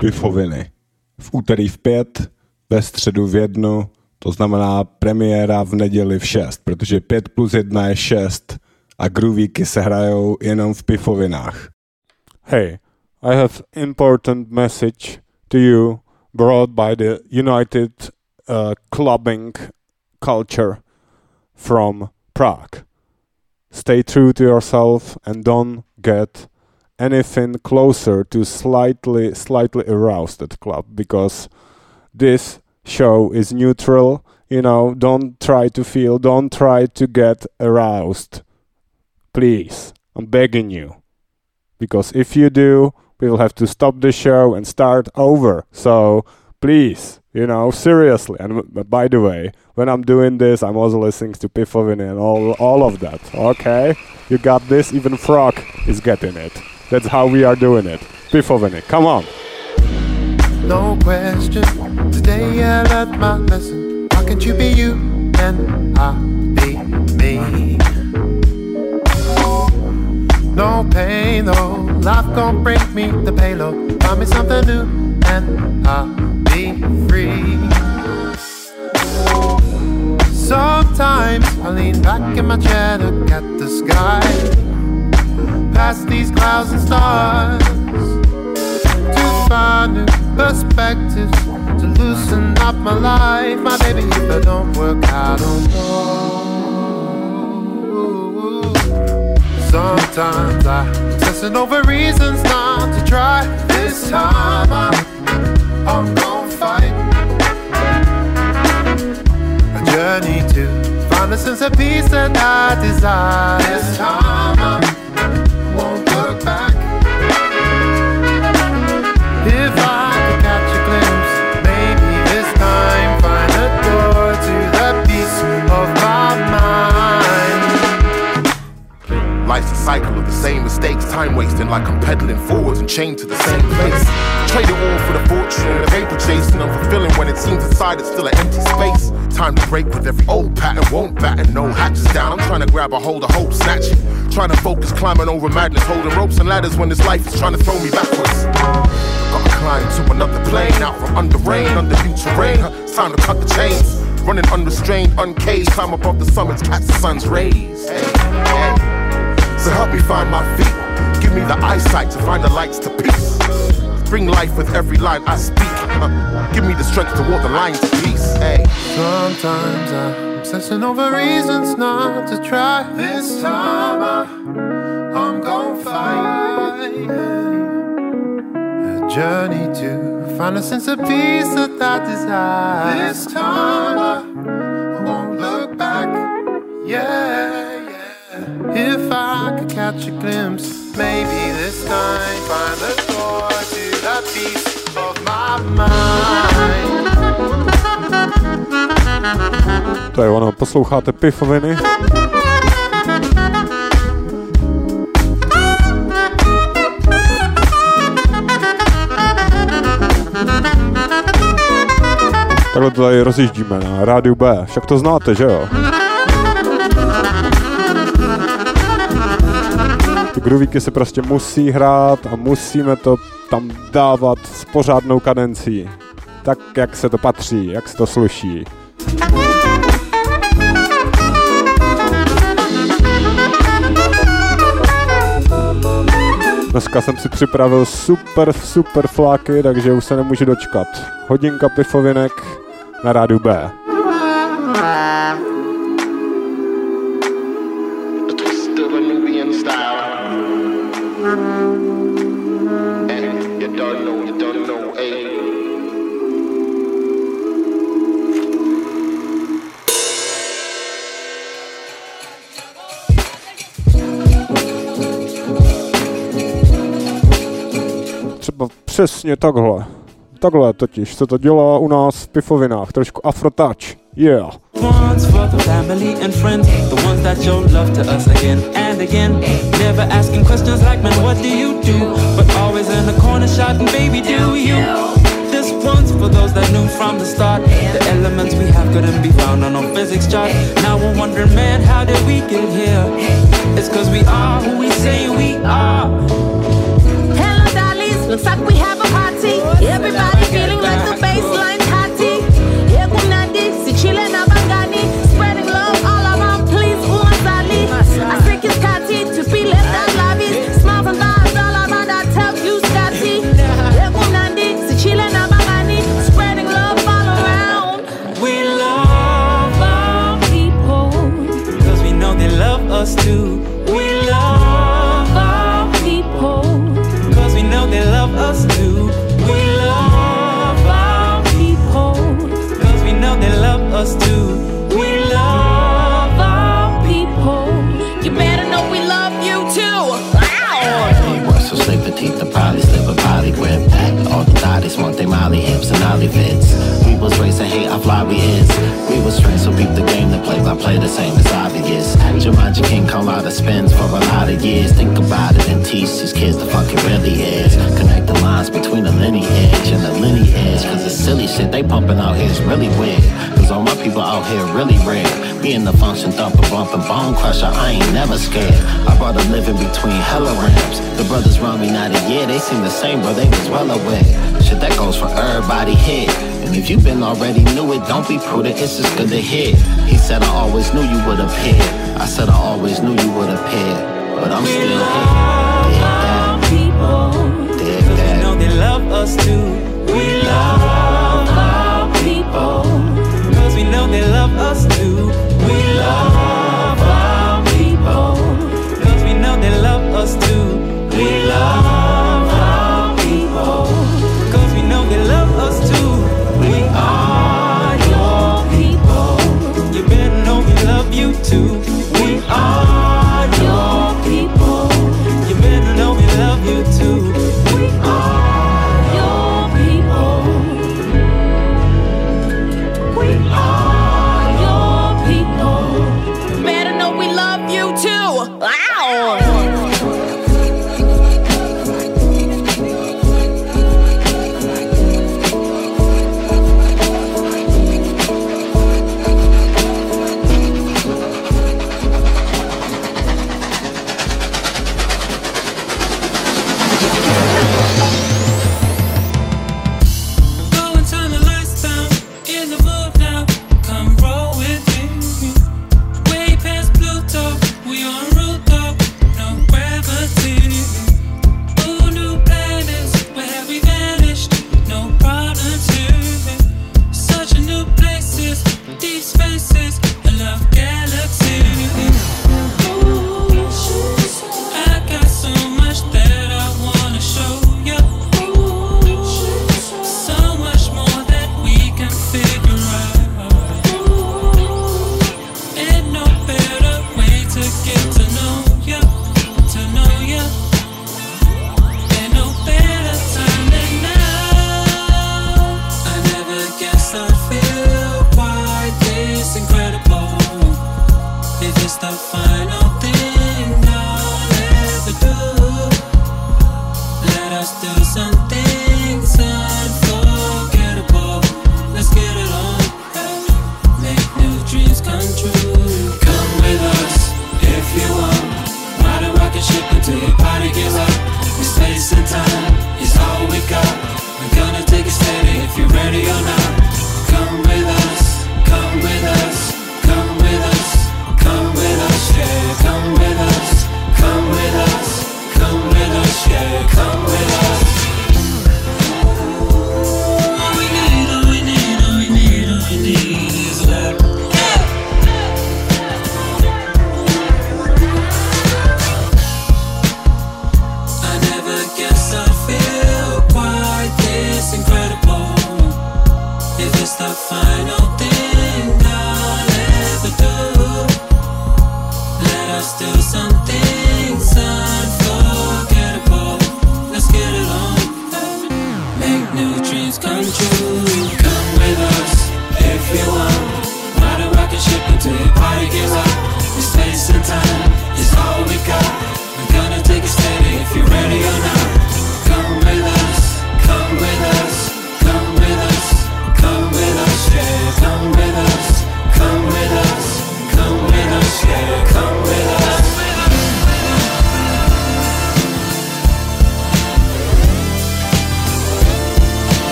Pifoviny. V úterý v pět, ve středu v jednu, to znamená premiéra v neděli v šest, protože pět plus jedna je šest a groovíky se hrajou jenom v pifovinách. Hey, I have important message to you brought by the United uh, Clubbing Culture from Prague. Stay true to yourself and don't get anything closer to slightly slightly aroused at club because this show is neutral you know don't try to feel don't try to get aroused. Please i'm begging you. Because if you do we will have to stop the show and start over. So please you know seriously. And by the way when i'm doing this i'm also listening to Pifovin and all all of that. Okay? You got this. Even frog is getting it that's how we are doing it. Pifoviny, come on. No question. Today I learned my lesson. How can you be you and I be me? No pain though. Life gon' bring me the payload. Find me something new and I'll be free. Sometimes I lean back in my chair, look at the sky past these clouds and stars to find new perspectives to loosen up my life. My baby, if I don't work, I don't know. Sometimes I'm obsessing over reasons not to try. This time I'm, I'm gonna fight. A journey to find the sense of peace that I desire. This time I'm cycle of the same mistakes, time wasting like I'm pedaling forwards and chained to the same place. Trade it all for the fortune, the paper chasing, unfulfilling when it seems inside it's still an empty space. Time to break with every old pattern, won't batten, no hatches down. I'm trying to grab a hold of hope, snatch it. Trying to focus, climbing over madness, holding ropes and ladders when this life is trying to throw me backwards. Gotta climb to another plane, out from under rain, under new terrain. It's time to cut the chains. Running unrestrained, uncaged, climb above the summits, catch the sun's rays. Hey, hey. So help me find my feet. Give me the eyesight to find the lights to peace. Bring life with every line I speak. Uh, give me the strength to walk the line to peace. Hey. Sometimes I'm obsessing over reasons not to try. This time I, I'm gonna fight. A journey to find a sense of peace that I desire. This time I won't look back. Yeah. If I could catch a glimpse, maybe this time find the door to the peace of my mind. To je ono, posloucháte pifoviny? Takhle to tady rozjíždíme na rádiu B, však to znáte, že jo? Groovíky se prostě musí hrát a musíme to tam dávat s pořádnou kadencí. Tak, jak se to patří, jak se to sluší. Dneska jsem si připravil super, super fláky, takže už se nemůžu dočkat. Hodinka pifovinek na rádu B. Přesně takhle. Takhle totiž se to dělá u nás v pifovinách, trošku afrotouch. Yeah. For the family and friends, the ones that show love to us again and again. Never asking questions like, man, what do you do? But always in the corner shouting, baby, do you? This one's for those that knew from the start. The elements we have couldn't be found on no physics chart. Now we're wondering, man, how did we get here? It's cause we are who we say we are. Looks like we have a party. Everybody feeling like the baseline. fly we is. We was friends, so peep the game, the play by play the same as obvious. Jumanji King Kong out of spins for a lot of years. Think about it and teach these kids the fuck it really is. Connect the lines between the lineage and the lineage. Cause the silly shit they pumping out here is really weird. Cause all my people out here really rare. Me and the function thumper, bumping bone crusher, I ain't never scared. I brought a living between hella ramps. The brothers run me not a year, they seem the same, but they was well aware. Shit that goes for everybody here. If you've been already knew it, don't be prudent, it's just good to hear. He said, I always knew you would appear. I said, I always knew you would appear. But I'm still here. Love people. Did that. know they love us too. We love our people. Cause we know they love us too.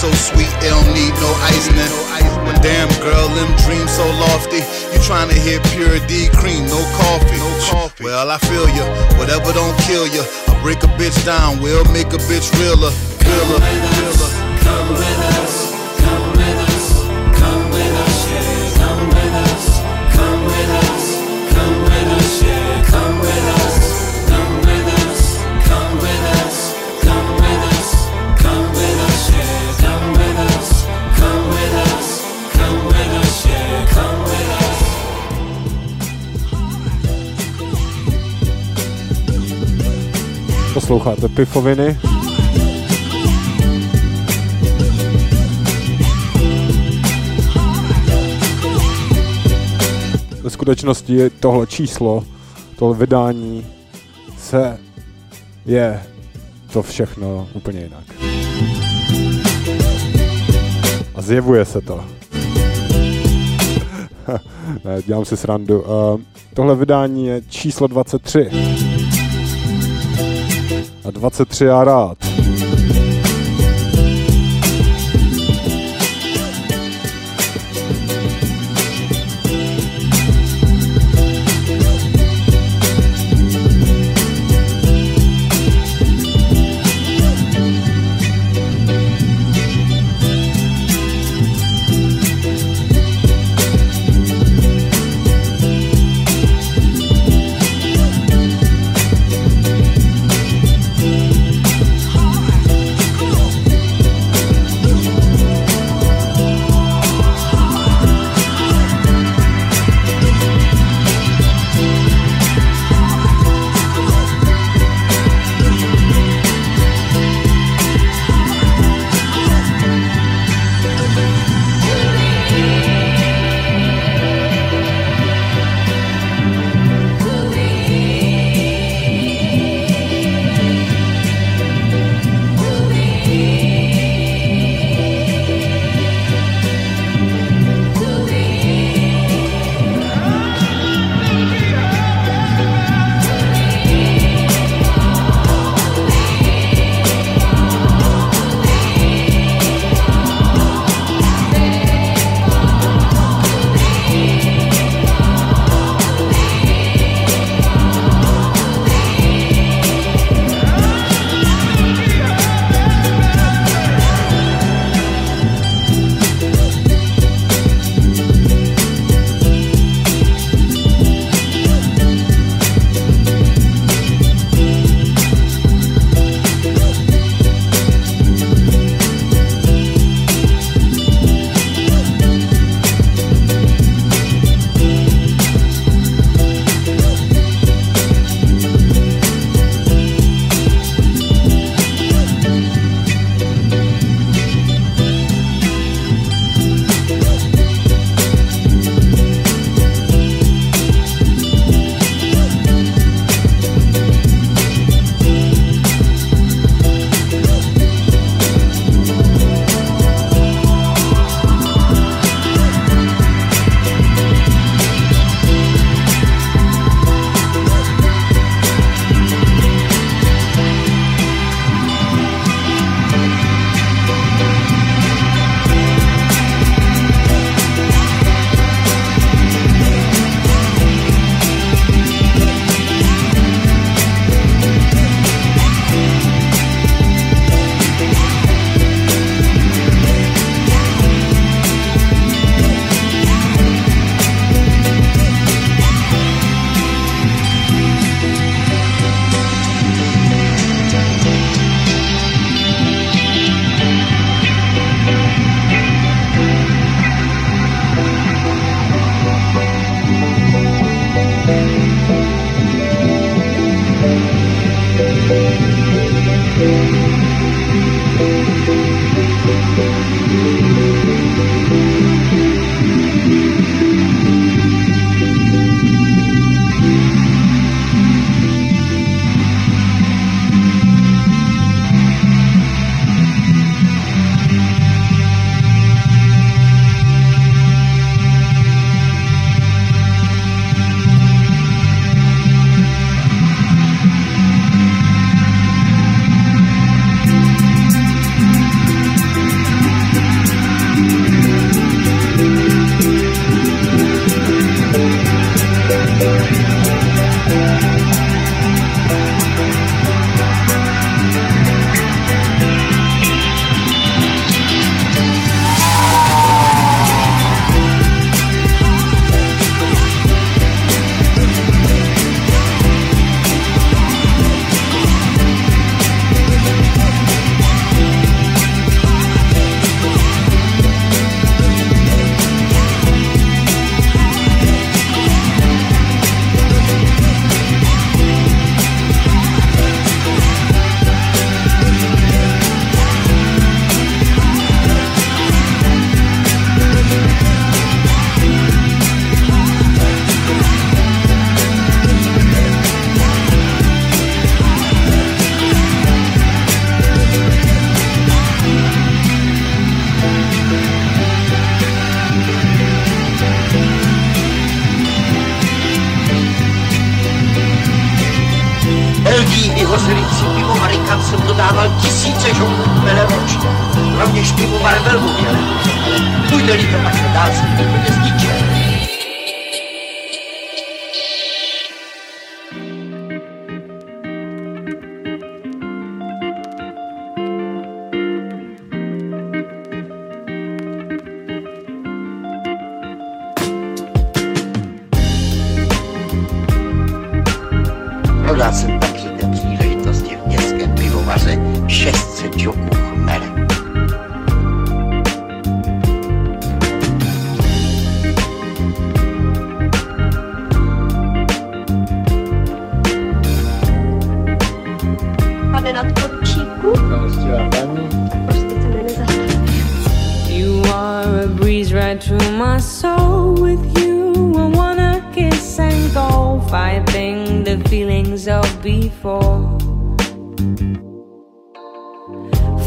so sweet, it don't need no icing. But damn, girl, them dreams so lofty. You trying to hit pure D cream, no coffee. No coffee. Well, I feel ya. Whatever don't kill ya, I break a bitch down. We'll make a bitch realer, realer. Posloucháte Pifoviny. Ve skutečnosti tohle číslo, tohle vydání se je to všechno úplně jinak. A zjevuje se to. ne, dělám si srandu. Uh, tohle vydání je číslo 23. A 23 já rád.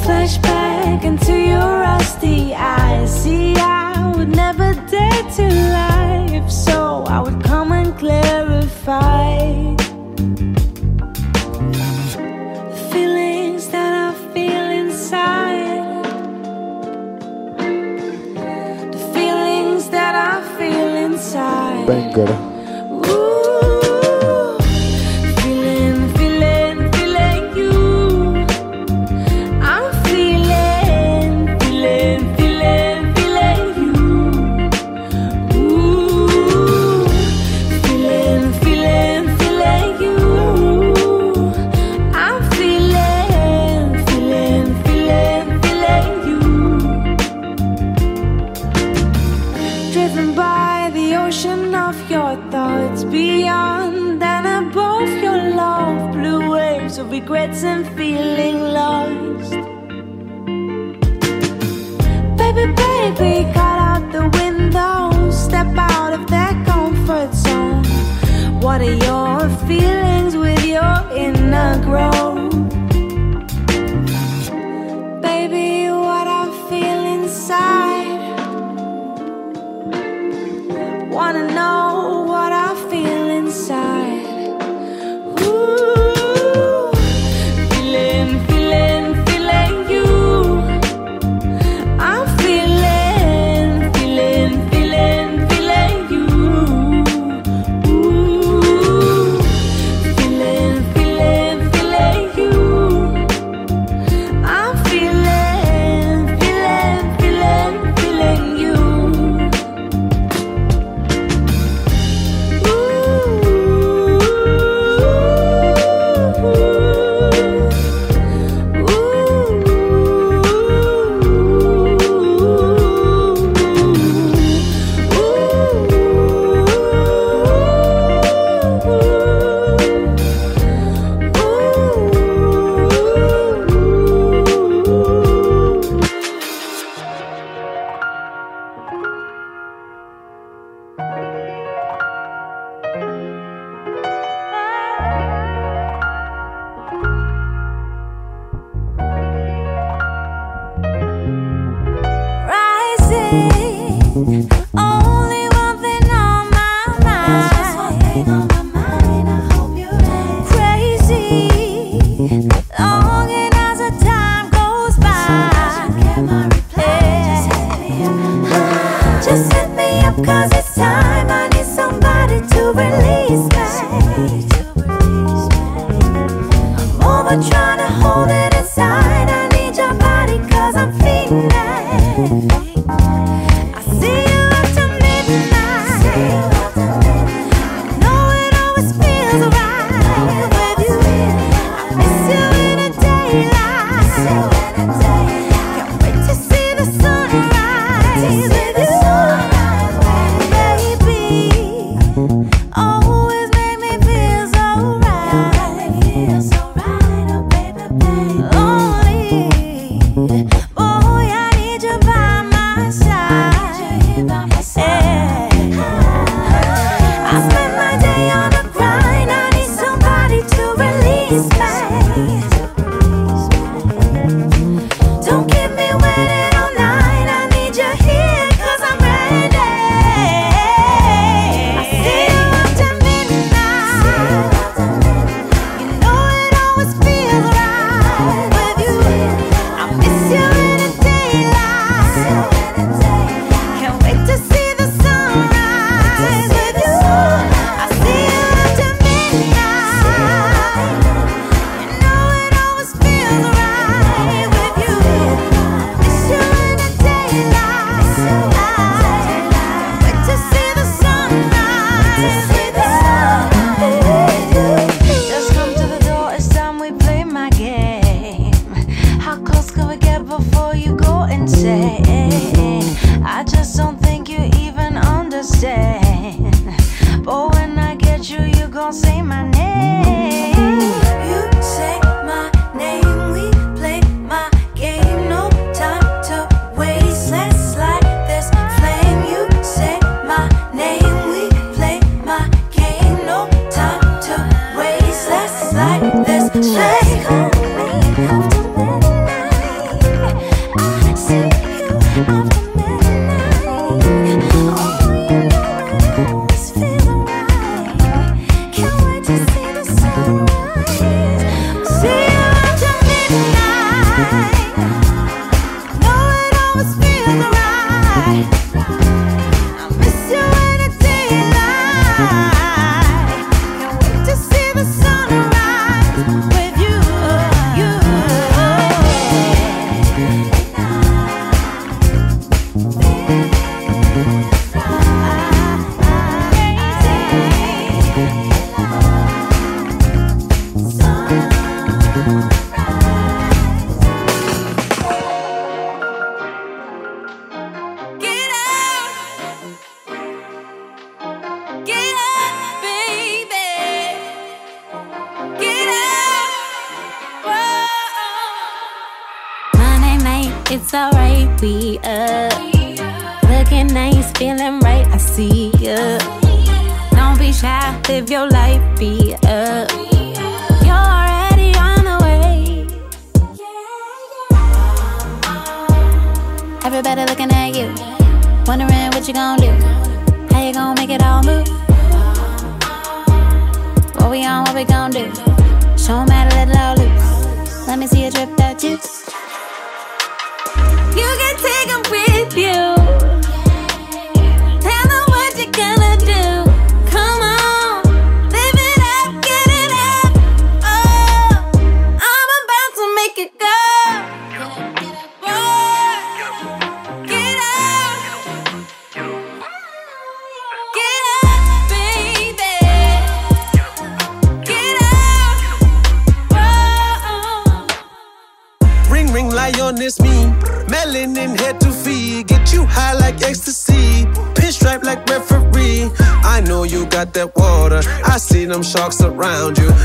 Flashback into your rusty eyes. See, I would never dare to lie. If so, I would come and clarify. The feelings that I feel inside. The feelings that I feel inside.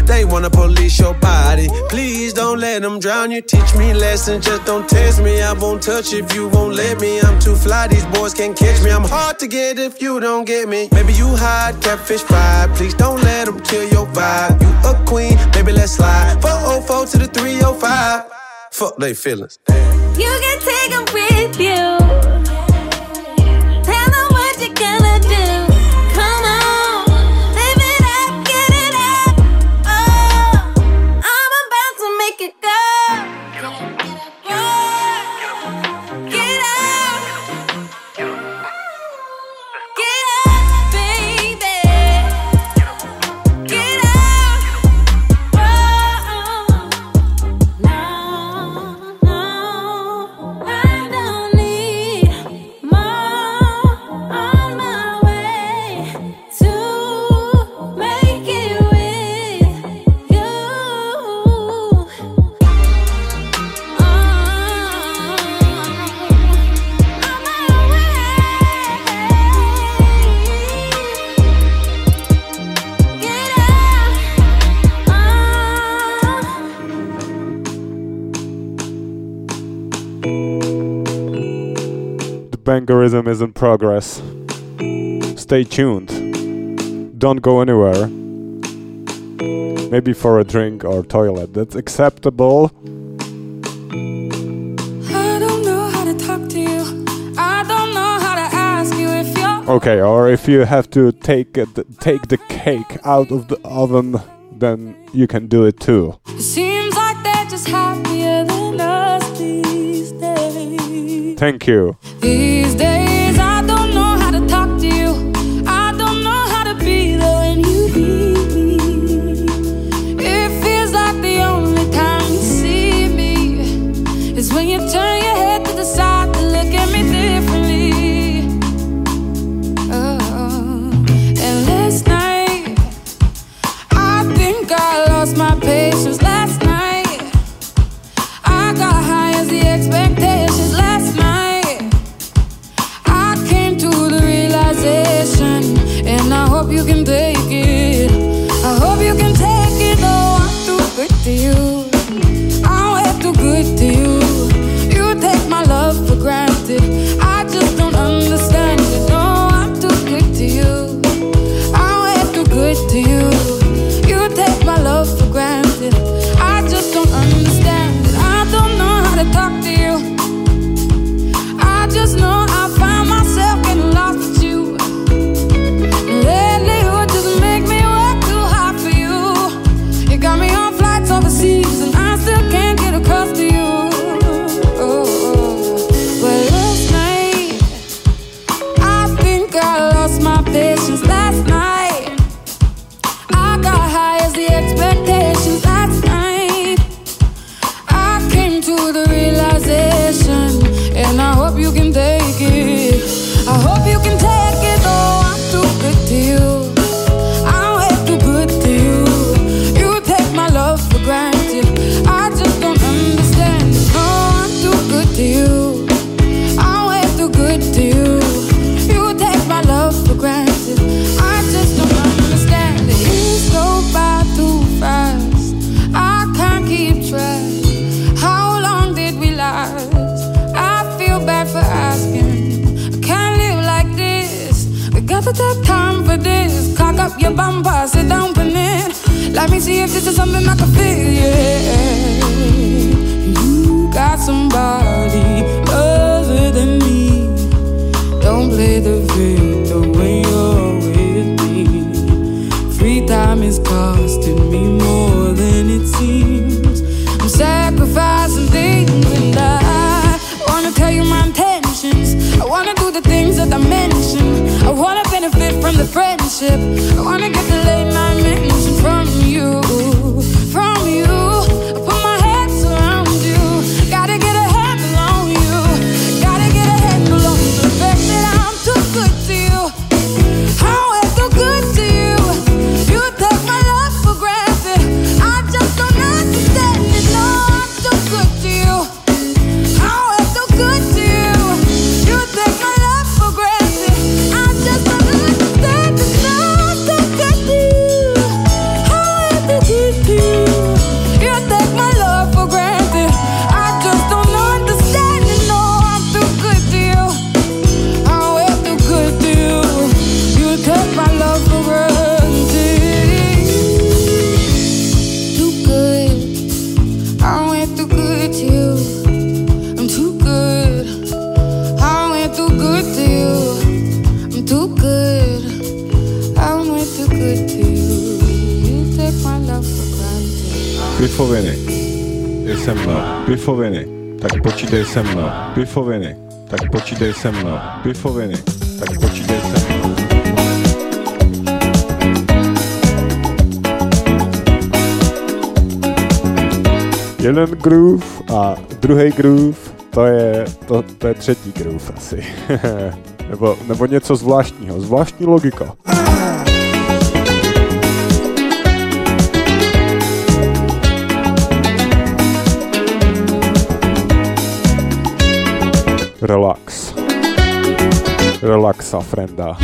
They wanna police your body. Please don't let them drown you. Teach me lessons, just don't test me. I won't touch if you won't let me. I'm too fly, these boys can't catch me. I'm hard to get if you don't get me. Maybe you hide, catfish fry. Please don't let them kill your vibe. You a queen, baby, let's slide. 404 to the 305. Fuck they feelings. You can take them with you. algorithm is in progress. Stay tuned. Don't go anywhere. Maybe for a drink or toilet. That's acceptable. Okay, or if you have to take the, take the cake out of the oven, then you can do it too. Thank you. up your bumper, sit down, for me. Let me see if this is something I can feel. Yeah, you got somebody other than me. Don't play the victim when you're with me. Free time is costing me more than it seems. I'm sacrificing things, and I wanna tell you my intentions. I wanna do the things that I mentioned. I wanna benefit from the friends. I wanna get the late night mention from you. pifoviny, tak počítej se mnou, pifoviny, tak počítej se mnou, pifoviny, tak počítej se mnou. Jeden groove a druhý groove, to je, to, to je třetí groove asi. nebo, nebo něco zvláštního, zvláštní logika. Relax. Relaksa, frenda.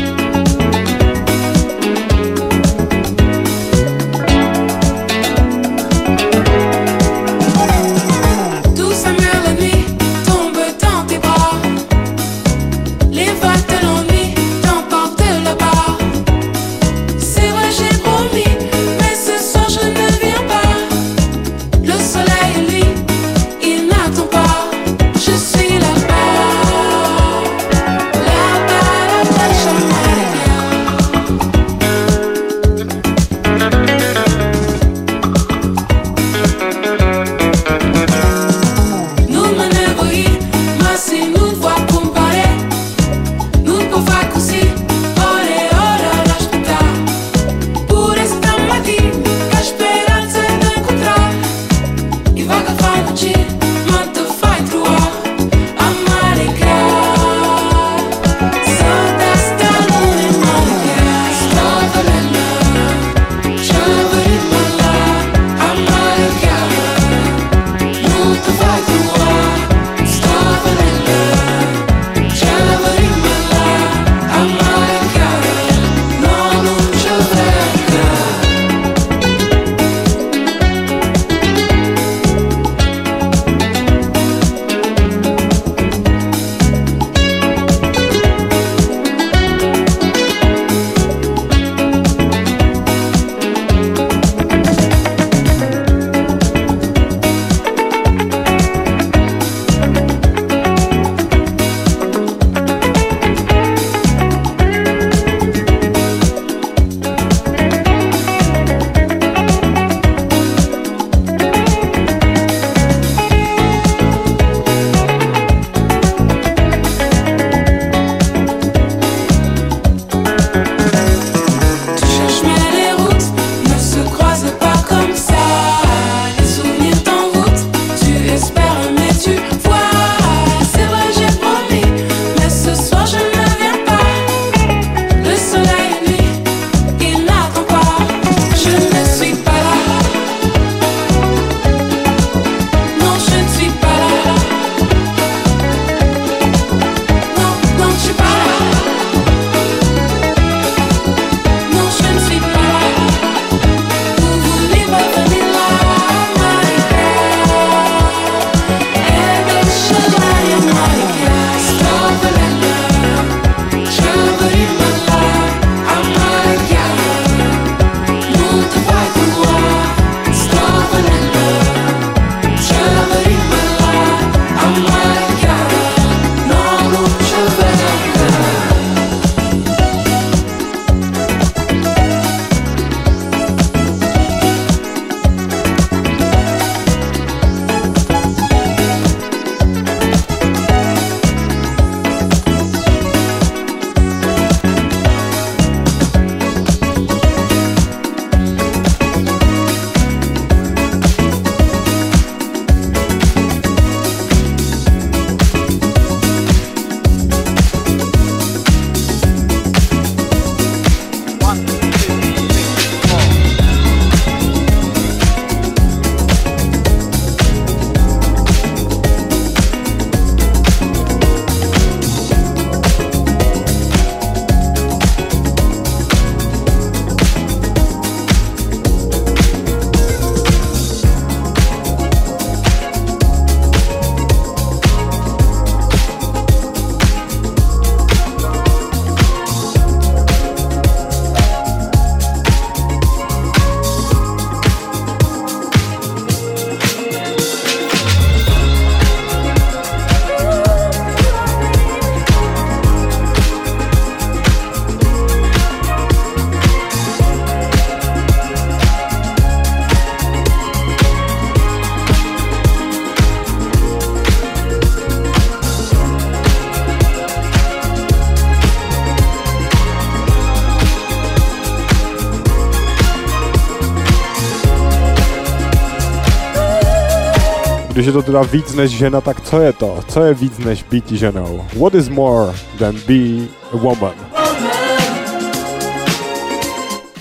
Je to teda víc než žena, tak co je to? Co je víc než být ženou? What is more than be a woman?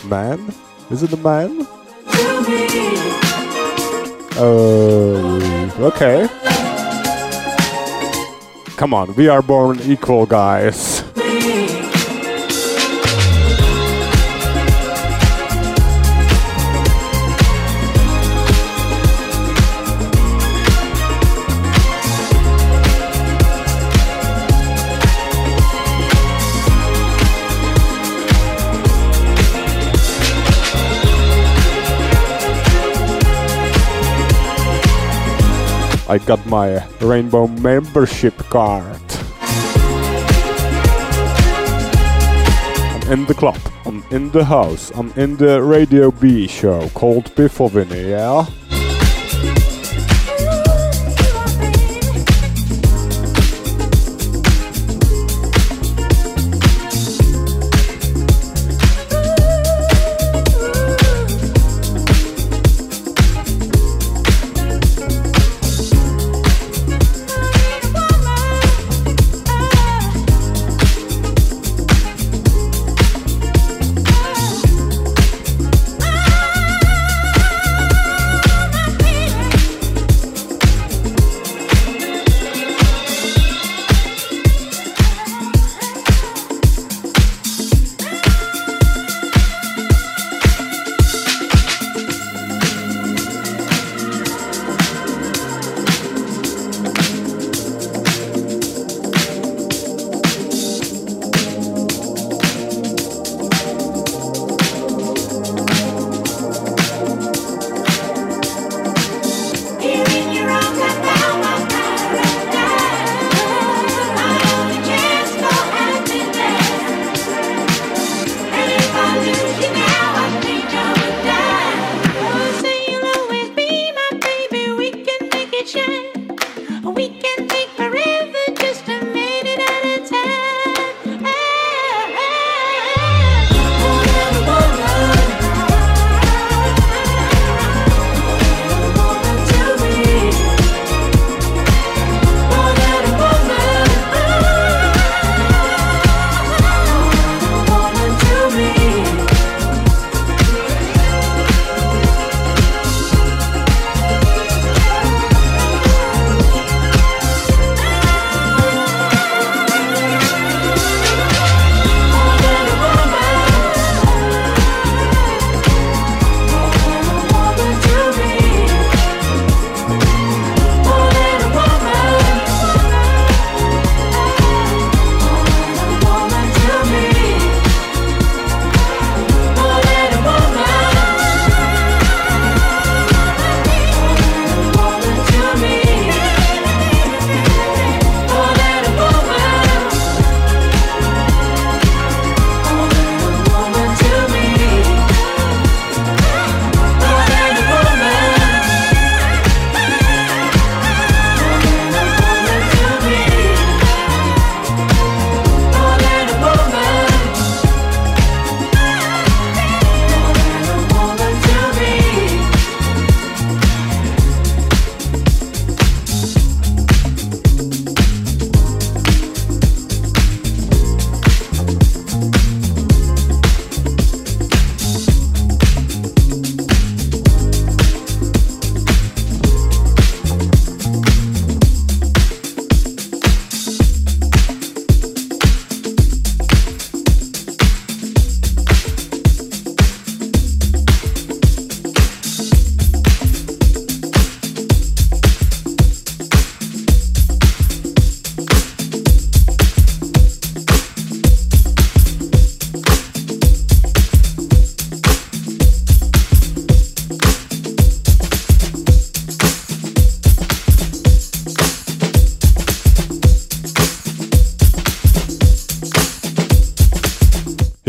Man? Is it a man? Uh, okay. Come on, we are born equal, guys. My rainbow membership card. I'm in the club, I'm in the house, I'm in the Radio B show called Bifovini, yeah?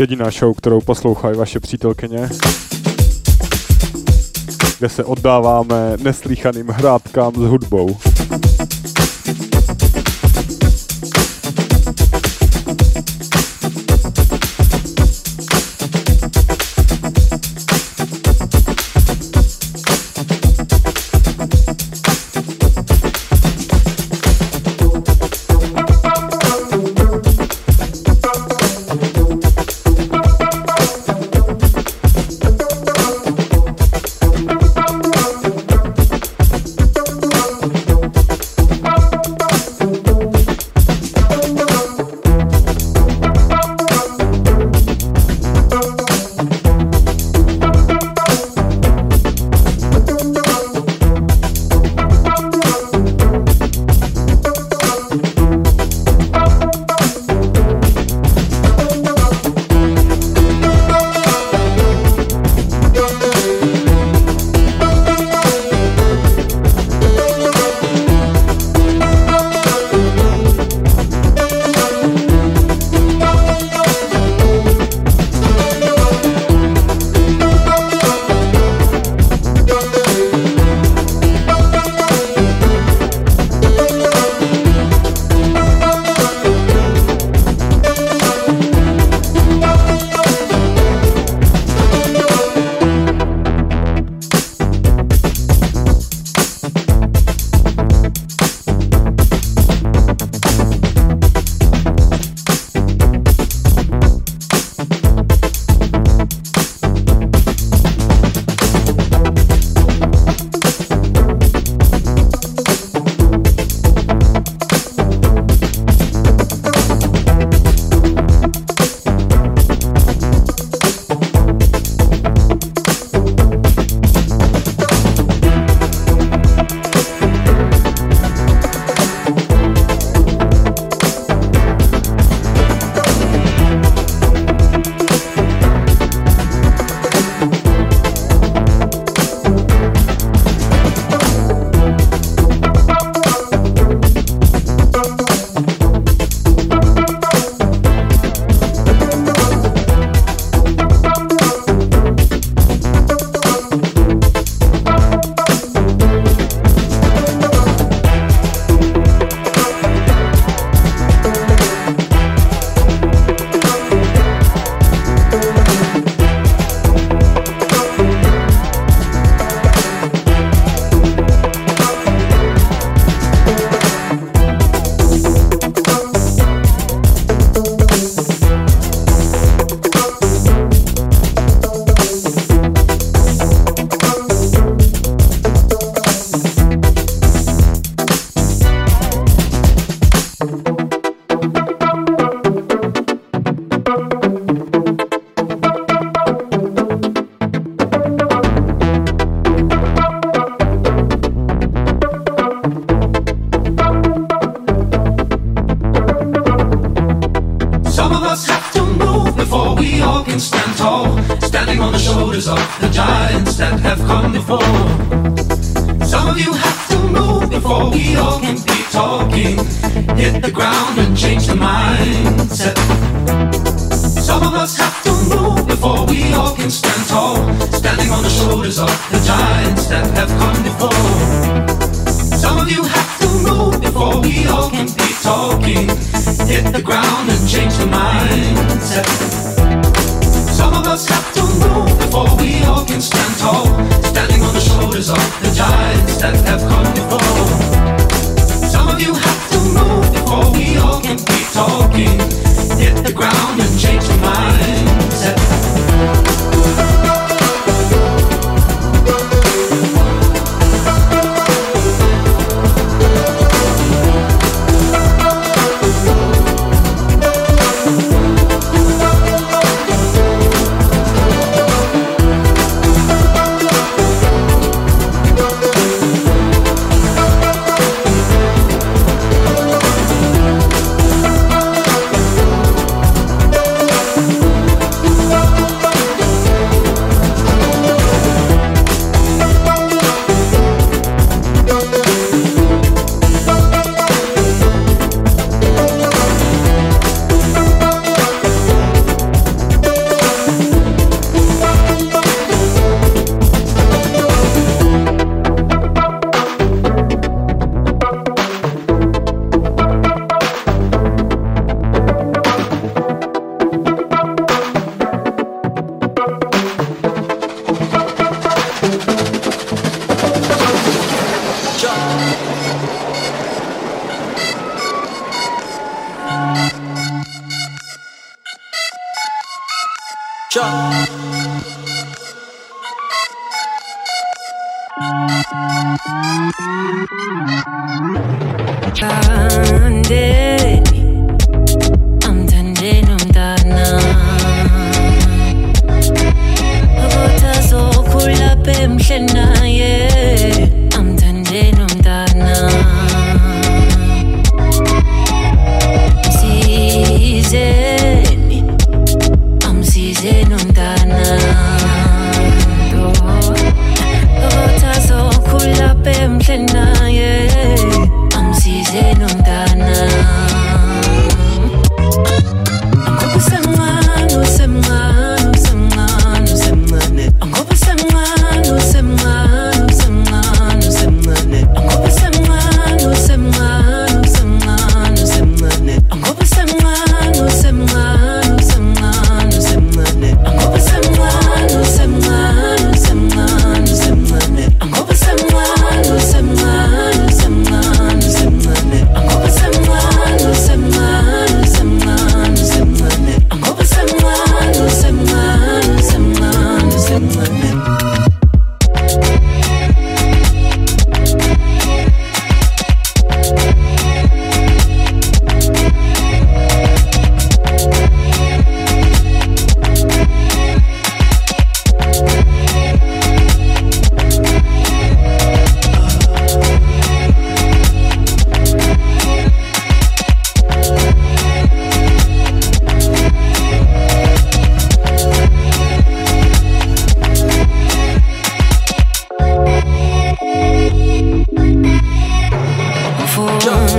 Jediná show, kterou poslouchají vaše přítelkyně. Kde se oddáváme neslíchaným hrádkám s hudbou. Giants that have come before. Some of you have to move before we all can be talking. Hit the ground and change the mindset. Some of us have to move before we all can stand tall, standing on the shoulders of the giants that have come before. Some of you have to move before we all can be talking. Hit the ground and change the mindset. Some of us have to move before we can stand tall, standing on the shoulders of the giants that have come before. Some of you have to move before we all can keep talking. Hit the ground and change the mindset.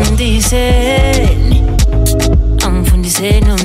Mfundiseni amfundiseni umntana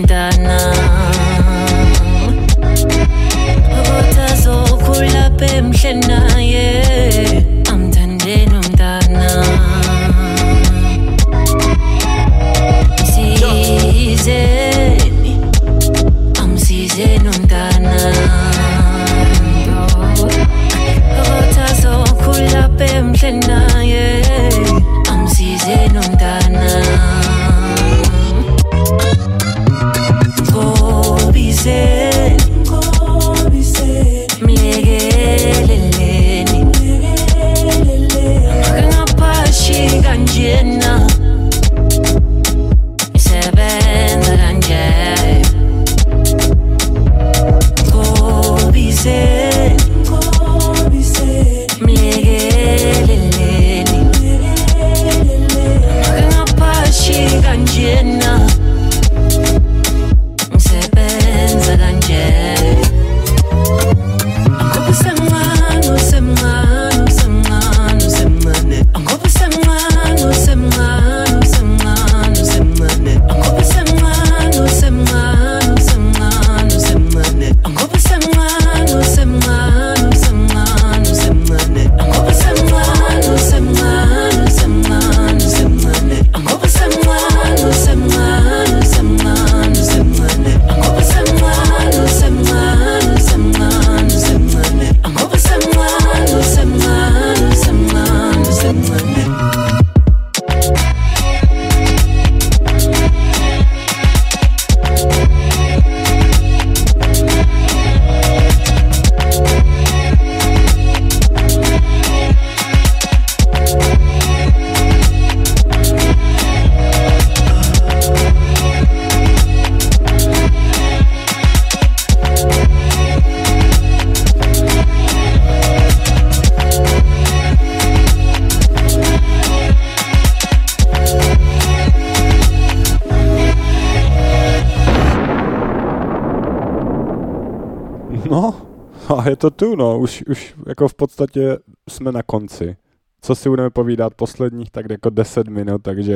to tu, no, už, už jako v podstatě jsme na konci. Co si budeme povídat posledních tak jako 10 minut, takže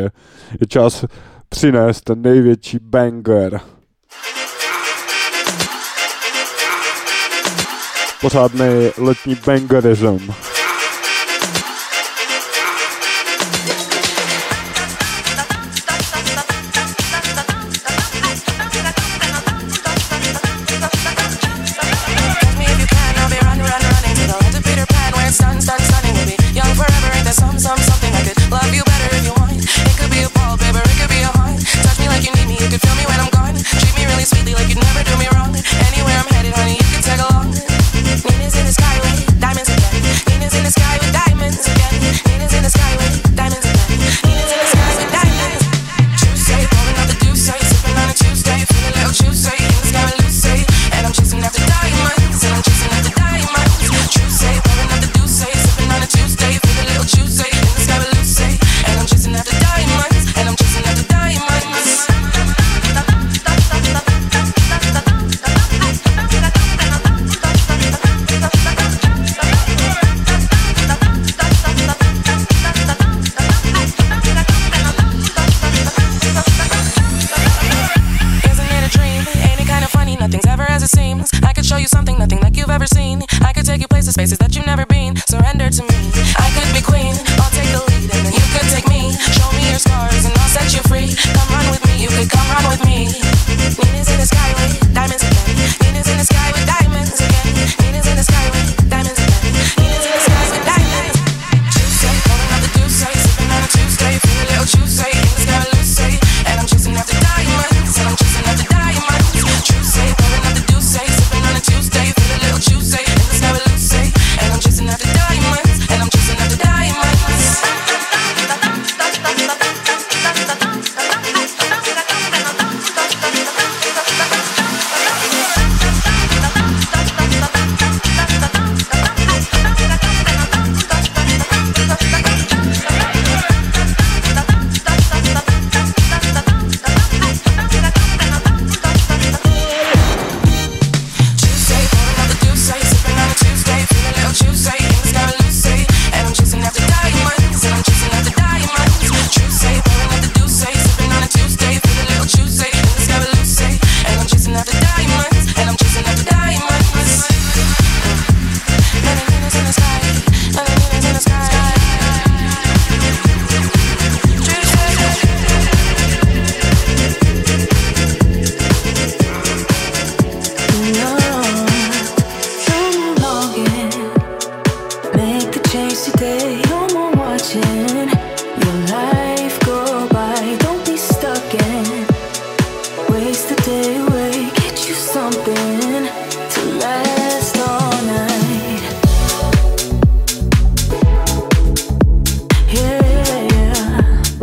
je čas přinést ten největší banger. Pořádný letní bangerism. spaces that you've never been. Surrender to me. I could be queen.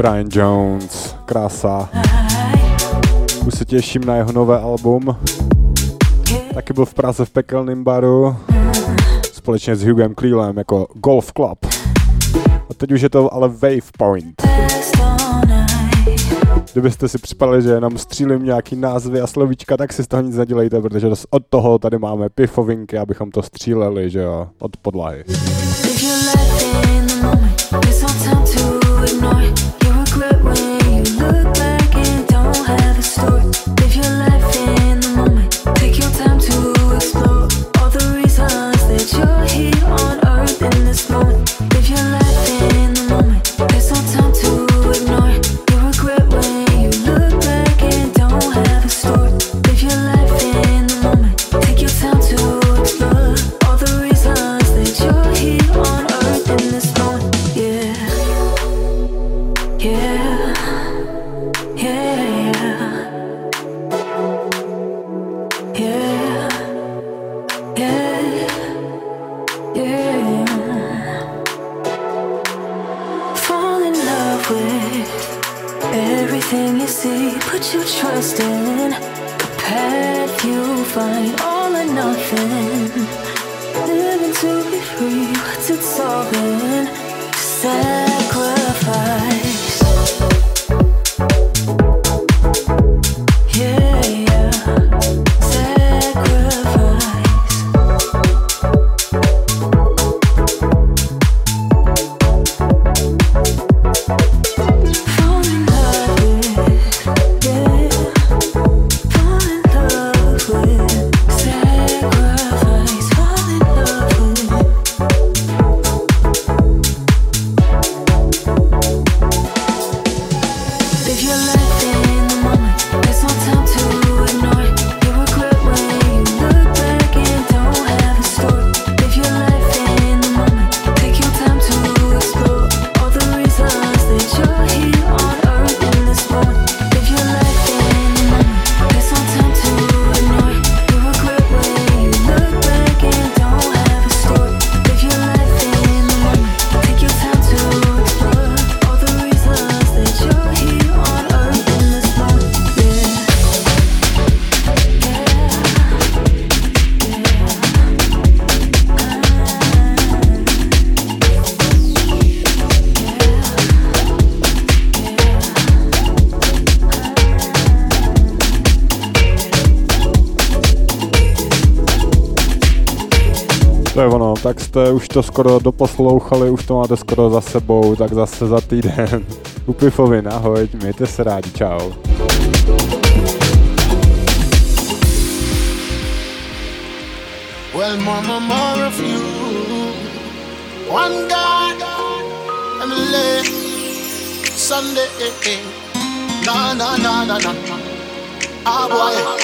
Brian Jones, krása. Už se těším na jeho nové album. Taky byl v Praze v pekelném baru společně s Hughem Cleelem jako Golf Club. A teď už je to ale Wave Point. Kdybyste si připadali, že jenom střílím nějaký názvy a slovíčka, tak si z toho nic nedělejte, protože od toho tady máme pifovinky, abychom to stříleli, že jo, od podlahy. If you're to skoro doposlouchali, už to máte skoro za sebou, tak zase za týden. U Pifovi, ahoj, mějte se rádi, čau. Well, mama, more of you. One God, and late Sunday. No, no, no, no, no. Ah, boy.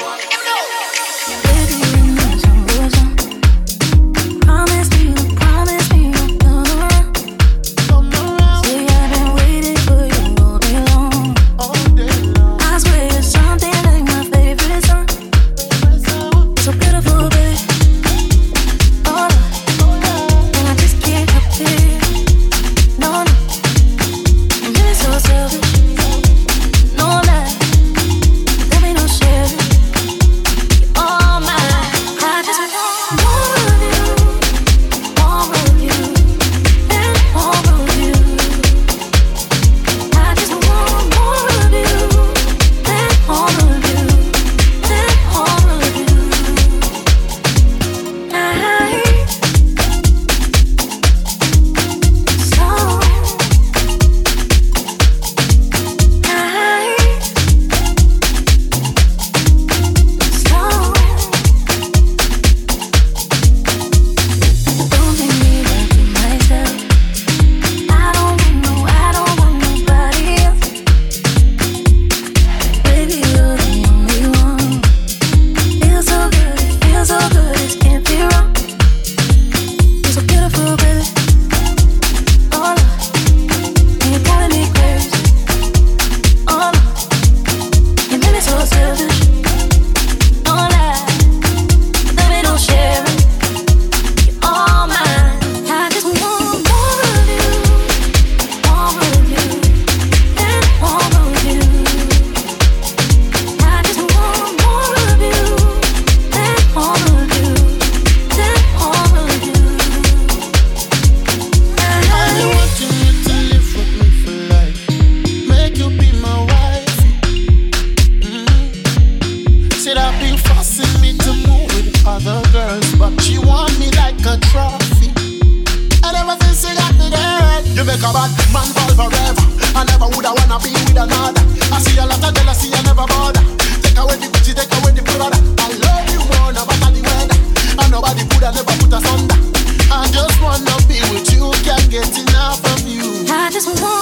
just want